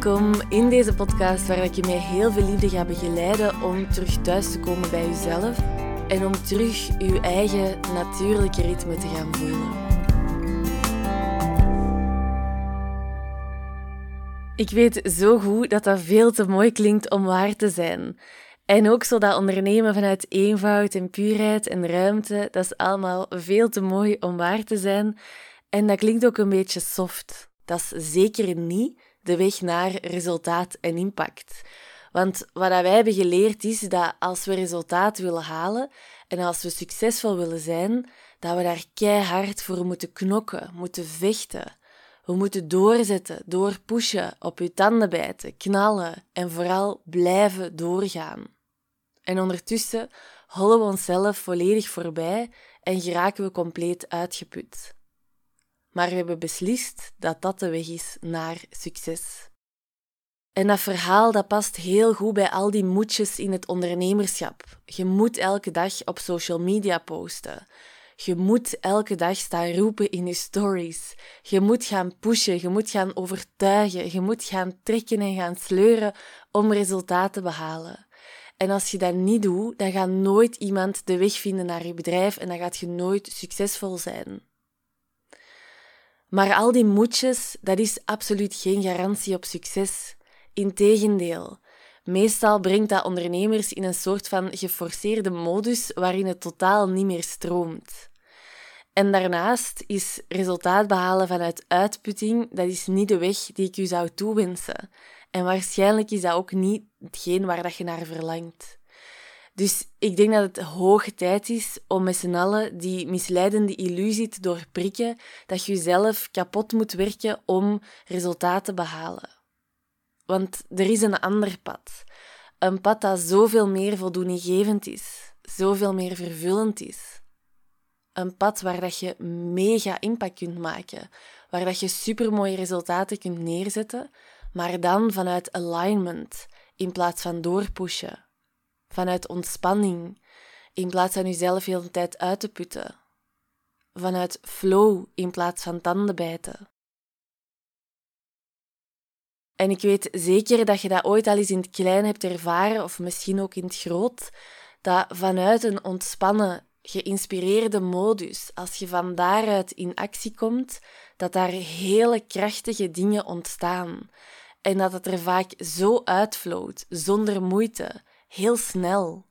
Welkom in deze podcast waar ik je met heel veel liefde ga begeleiden om terug thuis te komen bij jezelf en om terug je eigen natuurlijke ritme te gaan voelen. Ik weet zo goed dat dat veel te mooi klinkt om waar te zijn. En ook zo dat ondernemen vanuit eenvoud en puurheid en ruimte, dat is allemaal veel te mooi om waar te zijn. En dat klinkt ook een beetje soft. Dat is zeker niet de weg naar resultaat en impact. Want wat wij hebben geleerd is dat als we resultaat willen halen en als we succesvol willen zijn, dat we daar keihard voor moeten knokken, moeten vechten. We moeten doorzetten, doorpushen, op je tanden bijten, knallen en vooral blijven doorgaan. En ondertussen hollen we onszelf volledig voorbij en geraken we compleet uitgeput. Maar we hebben beslist dat dat de weg is naar succes. En dat verhaal dat past heel goed bij al die moedjes in het ondernemerschap. Je moet elke dag op social media posten. Je moet elke dag staan roepen in je stories. Je moet gaan pushen, je moet gaan overtuigen, je moet gaan trekken en gaan sleuren om resultaten te behalen. En als je dat niet doet, dan gaat nooit iemand de weg vinden naar je bedrijf en dan gaat je nooit succesvol zijn. Maar al die moedjes, dat is absoluut geen garantie op succes. Integendeel, meestal brengt dat ondernemers in een soort van geforceerde modus waarin het totaal niet meer stroomt. En daarnaast is resultaat behalen vanuit uitputting, dat is niet de weg die ik u zou toewensen. En waarschijnlijk is dat ook niet hetgeen waar dat je naar verlangt. Dus ik denk dat het hoge tijd is om met z'n allen die misleidende illusie te doorprikken dat je jezelf kapot moet werken om resultaten te behalen. Want er is een ander pad. Een pad dat zoveel meer voldoeninggevend is, zoveel meer vervullend is. Een pad waar dat je mega impact kunt maken, waar dat je supermooie resultaten kunt neerzetten, maar dan vanuit alignment in plaats van doorpushen vanuit ontspanning, in plaats van jezelf heel de tijd uit te putten. Vanuit flow in plaats van tandenbijten. En ik weet zeker dat je dat ooit al eens in het klein hebt ervaren, of misschien ook in het groot, dat vanuit een ontspannen, geïnspireerde modus, als je van daaruit in actie komt, dat daar hele krachtige dingen ontstaan. En dat het er vaak zo uitvloot, zonder moeite, heel snel.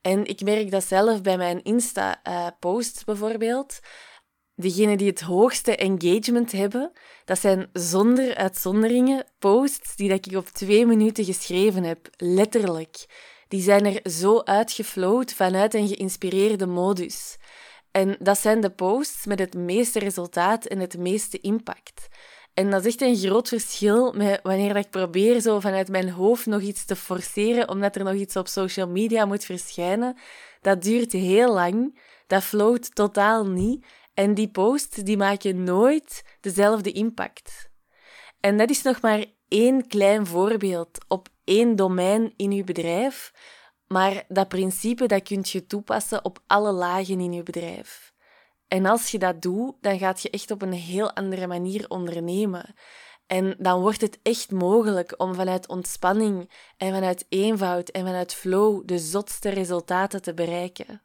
En ik merk dat zelf bij mijn Insta-posts bijvoorbeeld. Degenen die het hoogste engagement hebben, dat zijn zonder uitzonderingen posts die dat ik op twee minuten geschreven heb, letterlijk. Die zijn er zo uitgeflowd vanuit een geïnspireerde modus. En dat zijn de posts met het meeste resultaat en het meeste impact. En dat is echt een groot verschil met wanneer ik probeer zo vanuit mijn hoofd nog iets te forceren, omdat er nog iets op social media moet verschijnen. Dat duurt heel lang, dat flowt totaal niet. En die posts die maken nooit dezelfde impact. En dat is nog maar één klein voorbeeld op één domein in uw bedrijf, maar dat principe dat kunt je toepassen op alle lagen in uw bedrijf. En als je dat doet, dan gaat je echt op een heel andere manier ondernemen. En dan wordt het echt mogelijk om vanuit ontspanning en vanuit eenvoud en vanuit flow de zotste resultaten te bereiken.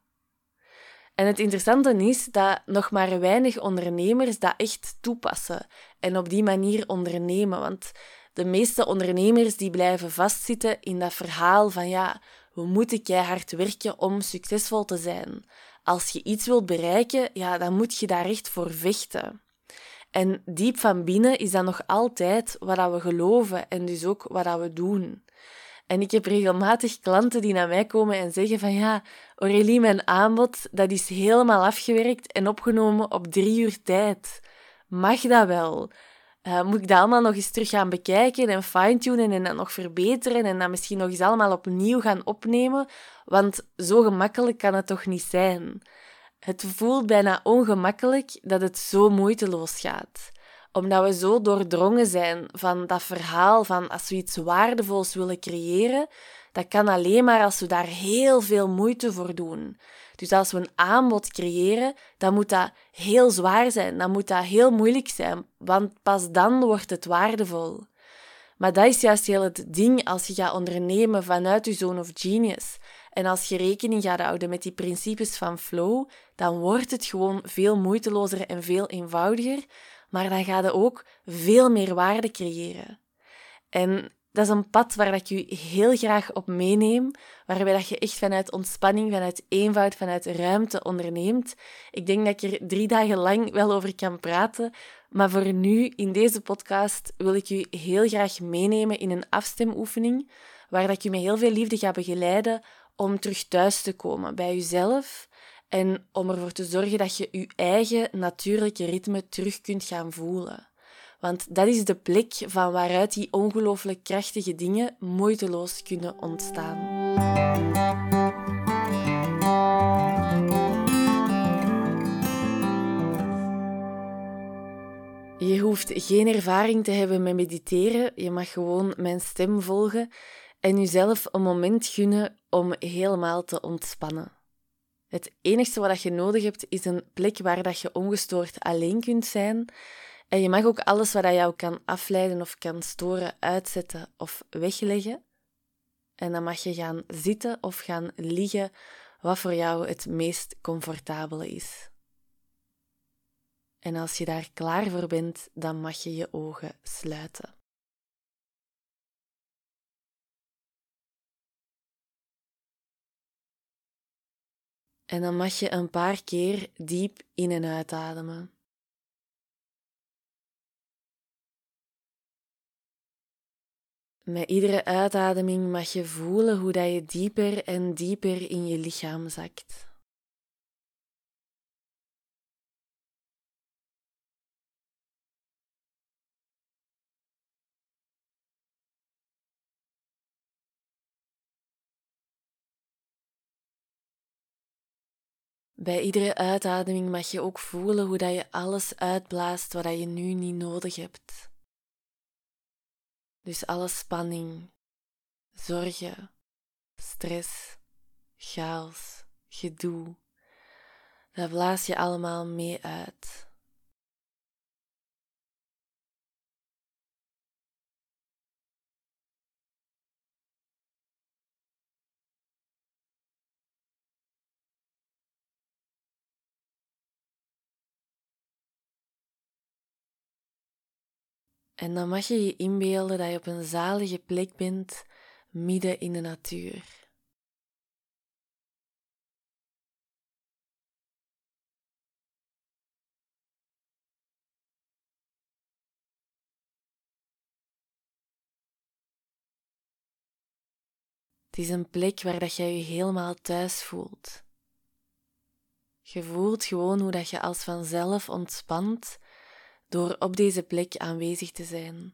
En het interessante is dat nog maar weinig ondernemers dat echt toepassen en op die manier ondernemen. Want de meeste ondernemers die blijven vastzitten in dat verhaal van ja, we moeten keihard werken om succesvol te zijn als je iets wilt bereiken, ja, dan moet je daar echt voor vechten. En diep van binnen is dat nog altijd wat we geloven en dus ook wat we doen. En ik heb regelmatig klanten die naar mij komen en zeggen van ja, Aurélie, mijn aanbod dat is helemaal afgewerkt en opgenomen op drie uur tijd. Mag dat wel? Uh, moet ik dat allemaal nog eens terug gaan bekijken en fine-tunen en dat nog verbeteren en dat misschien nog eens allemaal opnieuw gaan opnemen? Want zo gemakkelijk kan het toch niet zijn? Het voelt bijna ongemakkelijk dat het zo moeiteloos gaat. Omdat we zo doordrongen zijn van dat verhaal van als we iets waardevols willen creëren, dat kan alleen maar als we daar heel veel moeite voor doen. Dus als we een aanbod creëren, dan moet dat heel zwaar zijn, dan moet dat heel moeilijk zijn, want pas dan wordt het waardevol. Maar dat is juist heel het ding als je gaat ondernemen vanuit je zone of genius. En als je rekening gaat houden met die principes van flow, dan wordt het gewoon veel moeitelozer en veel eenvoudiger. Maar dan ga je ook veel meer waarde creëren. En dat is een pad waar ik je heel graag op meeneem, waarbij dat je echt vanuit ontspanning, vanuit eenvoud, vanuit ruimte onderneemt. Ik denk dat ik er drie dagen lang wel over kan praten, maar voor nu, in deze podcast, wil ik je heel graag meenemen in een afstemoefening, waar dat je met heel veel liefde gaat begeleiden om terug thuis te komen bij jezelf en om ervoor te zorgen dat je je eigen natuurlijke ritme terug kunt gaan voelen. Want dat is de plek van waaruit die ongelooflijk krachtige dingen moeiteloos kunnen ontstaan. Je hoeft geen ervaring te hebben met mediteren. Je mag gewoon mijn stem volgen en jezelf een moment gunnen om helemaal te ontspannen. Het enige wat je nodig hebt is een plek waar je ongestoord alleen kunt zijn en je mag ook alles wat jou kan afleiden of kan storen uitzetten of wegleggen. En dan mag je gaan zitten of gaan liggen, wat voor jou het meest comfortabele is. En als je daar klaar voor bent, dan mag je je ogen sluiten. En dan mag je een paar keer diep in en uitademen. Met iedere uitademing mag je voelen hoe dat je dieper en dieper in je lichaam zakt. Bij iedere uitademing mag je ook voelen hoe dat je alles uitblaast wat je nu niet nodig hebt. Dus alle spanning, zorgen, stress, chaos, gedoe, dat blaas je allemaal mee uit. En dan mag je je inbeelden dat je op een zalige plek bent, midden in de natuur. Het is een plek waar dat jij je helemaal thuis voelt. Je voelt gewoon hoe dat je als vanzelf ontspant door op deze plek aanwezig te zijn.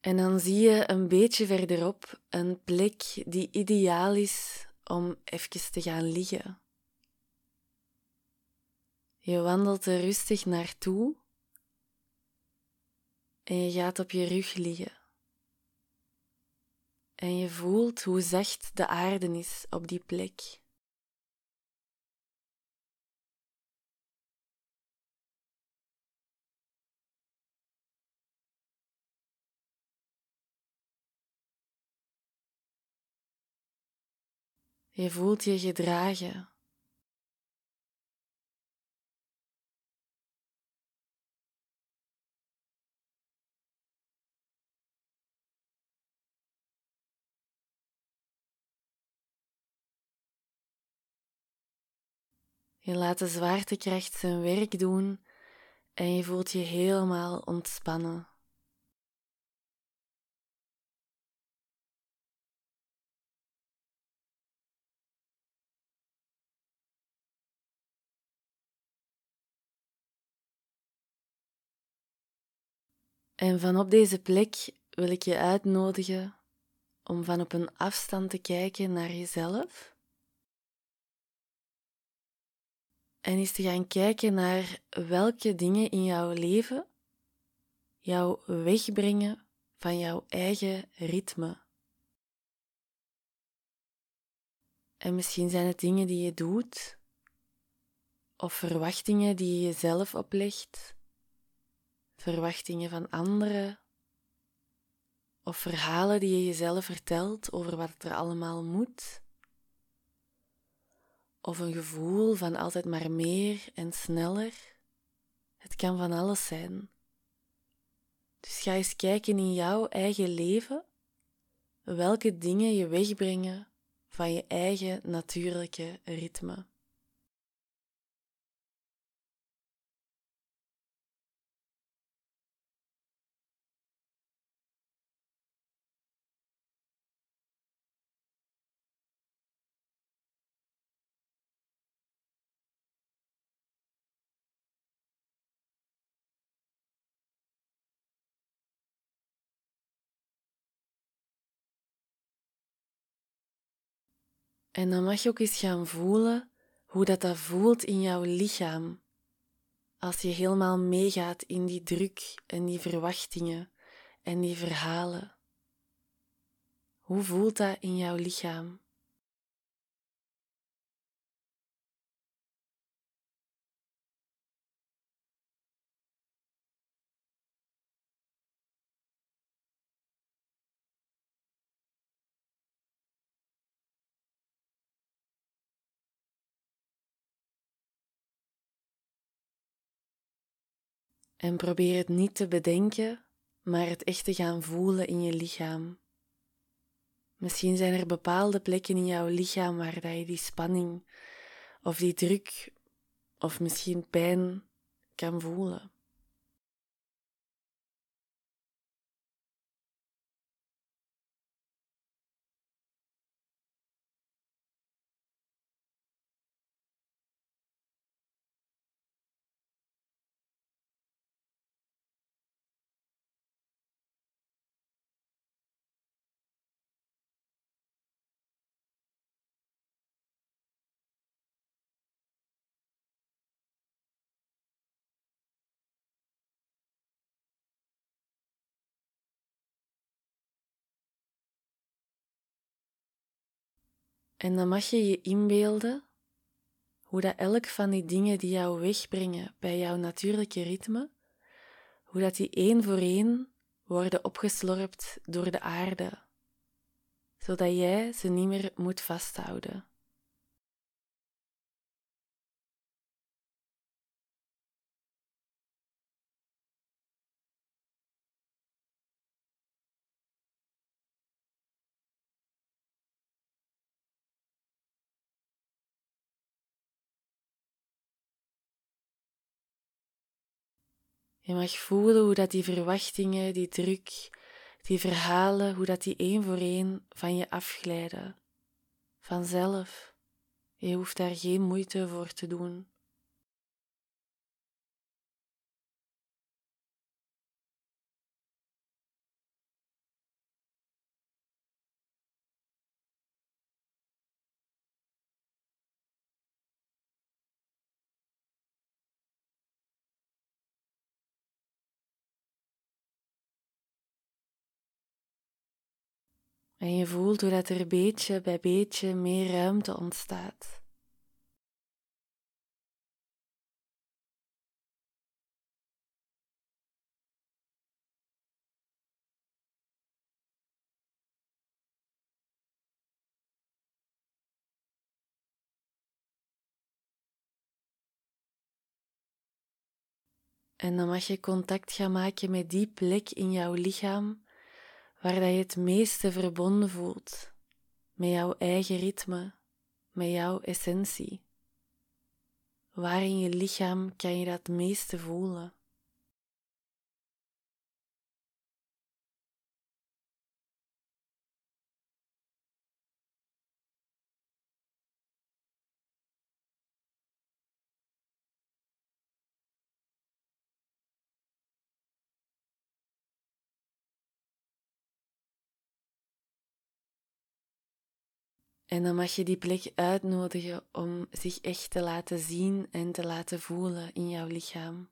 En dan zie je een beetje verderop een plek die ideaal is om even te gaan liggen. Je wandelt er rustig naartoe en je gaat op je rug liggen. En je voelt hoe zacht de aarde is op die plek. Je voelt je gedragen Je laat de zwaartekracht zijn werk doen en je voelt je helemaal ontspannen. En van op deze plek wil ik je uitnodigen om van op een afstand te kijken naar jezelf En eens te gaan kijken naar welke dingen in jouw leven jou wegbrengen van jouw eigen ritme. En misschien zijn het dingen die je doet, of verwachtingen die je jezelf oplegt, verwachtingen van anderen, of verhalen die je jezelf vertelt over wat er allemaal moet, of een gevoel van altijd maar meer en sneller. Het kan van alles zijn. Dus ga eens kijken in jouw eigen leven welke dingen je wegbrengen van je eigen natuurlijke ritme. En dan mag je ook eens gaan voelen hoe dat, dat voelt in jouw lichaam. Als je helemaal meegaat in die druk en die verwachtingen en die verhalen. Hoe voelt dat in jouw lichaam? En probeer het niet te bedenken, maar het echt te gaan voelen in je lichaam. Misschien zijn er bepaalde plekken in jouw lichaam waar dat je die spanning of die druk of misschien pijn kan voelen. En dan mag je je inbeelden hoe dat elk van die dingen die jou wegbrengen bij jouw natuurlijke ritme, hoe dat die één voor één worden opgeslorpt door de aarde, zodat jij ze niet meer moet vasthouden. Je mag voelen hoe dat die verwachtingen, die druk, die verhalen, hoe dat die één voor één van je afglijden. Vanzelf. Je hoeft daar geen moeite voor te doen. En je voelt hoe dat er beetje bij beetje meer ruimte ontstaat. En dan mag je contact gaan maken met die plek in jouw lichaam waar dat je het meeste verbonden voelt met jouw eigen ritme, met jouw essentie. Waar in je lichaam kan je dat meeste voelen? En dan mag je die plek uitnodigen om zich echt te laten zien en te laten voelen in jouw lichaam.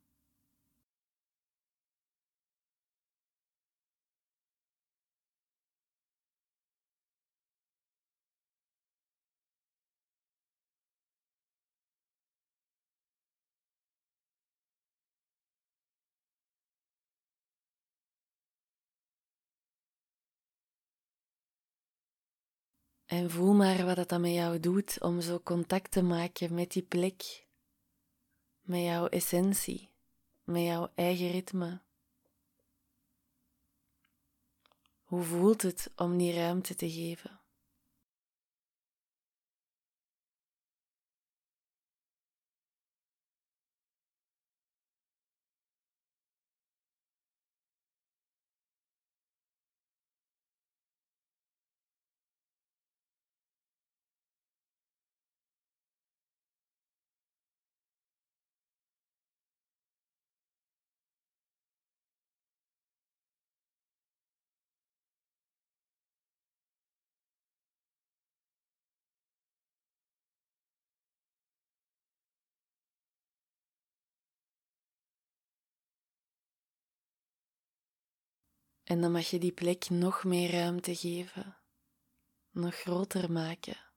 En voel maar wat dat dan met jou doet om zo contact te maken met die plek, met jouw essentie, met jouw eigen ritme. Hoe voelt het om die ruimte te geven? En dan mag je die plek nog meer ruimte geven, nog groter maken.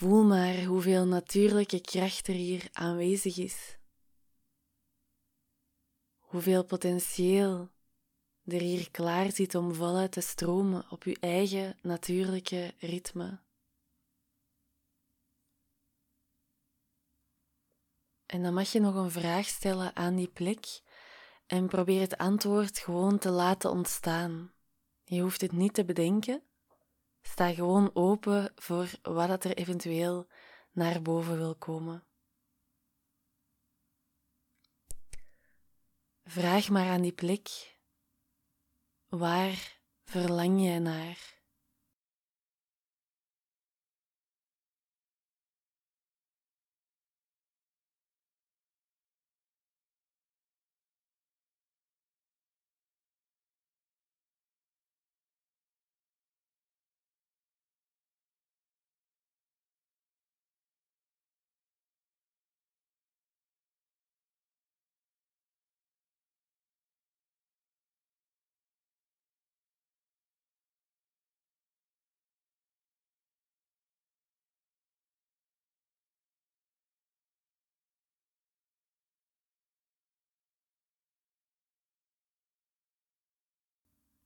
Voel maar hoeveel natuurlijke kracht er hier aanwezig is. Hoeveel potentieel er hier klaar zit om voluit te stromen op uw eigen natuurlijke ritme. En dan mag je nog een vraag stellen aan die plek en probeer het antwoord gewoon te laten ontstaan. Je hoeft het niet te bedenken, Sta gewoon open voor wat er eventueel naar boven wil komen. Vraag maar aan die plek: waar verlang jij naar?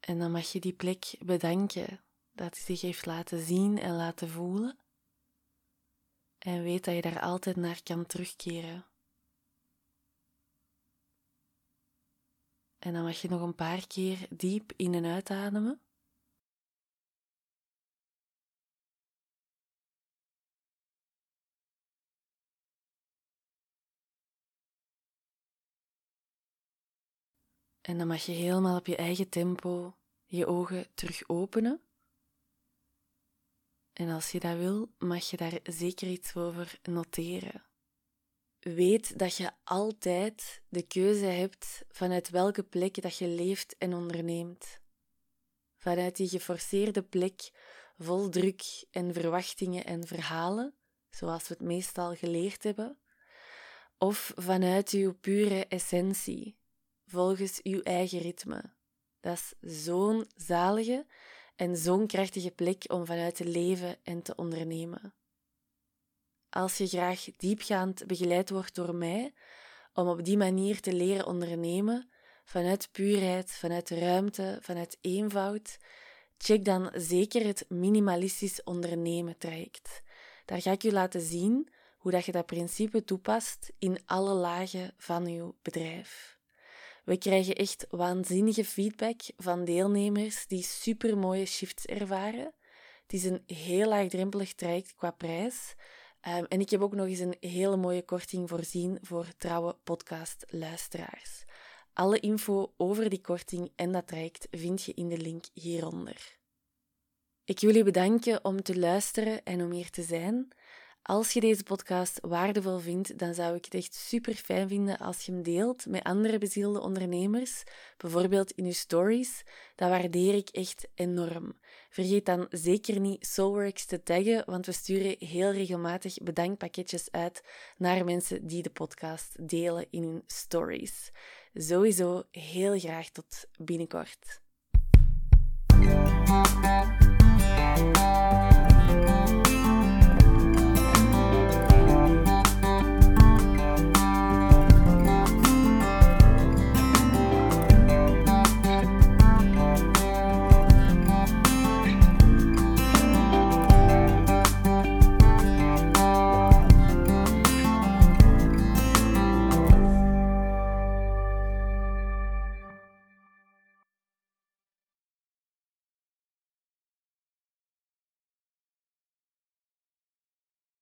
En dan mag je die plek bedanken dat hij zich heeft laten zien en laten voelen. En weet dat je daar altijd naar kan terugkeren. En dan mag je nog een paar keer diep in en uitademen. En dan mag je helemaal op je eigen tempo je ogen terug openen. En als je dat wil, mag je daar zeker iets over noteren. Weet dat je altijd de keuze hebt vanuit welke plek dat je leeft en onderneemt. Vanuit die geforceerde plek vol druk en verwachtingen en verhalen, zoals we het meestal geleerd hebben, of vanuit je pure essentie, volgens uw eigen ritme. Dat is zo'n zalige en zo'n krachtige plek om vanuit te leven en te ondernemen. Als je graag diepgaand begeleid wordt door mij, om op die manier te leren ondernemen, vanuit puurheid, vanuit ruimte, vanuit eenvoud, check dan zeker het minimalistisch ondernemen traject. Daar ga ik je laten zien hoe dat je dat principe toepast in alle lagen van je bedrijf. We krijgen echt waanzinnige feedback van deelnemers die supermooie shifts ervaren. Het is een heel laagdrempelig traject qua prijs. Ehm, en ik heb ook nog eens een hele mooie korting voorzien voor trouwe podcastluisteraars. Alle info over die korting en dat traject vind je in de link hieronder. Ik wil je bedanken om te luisteren en om hier te zijn. Als je deze podcast waardevol vindt, dan zou ik het echt super fijn vinden als je hem deelt met andere bezielde ondernemers, bijvoorbeeld in je stories. Dat waardeer ik echt enorm. Vergeet dan zeker niet Soulworks te taggen, want we sturen heel regelmatig bedankpakketjes uit naar mensen die de podcast delen in hun stories. Sowieso heel graag tot binnenkort.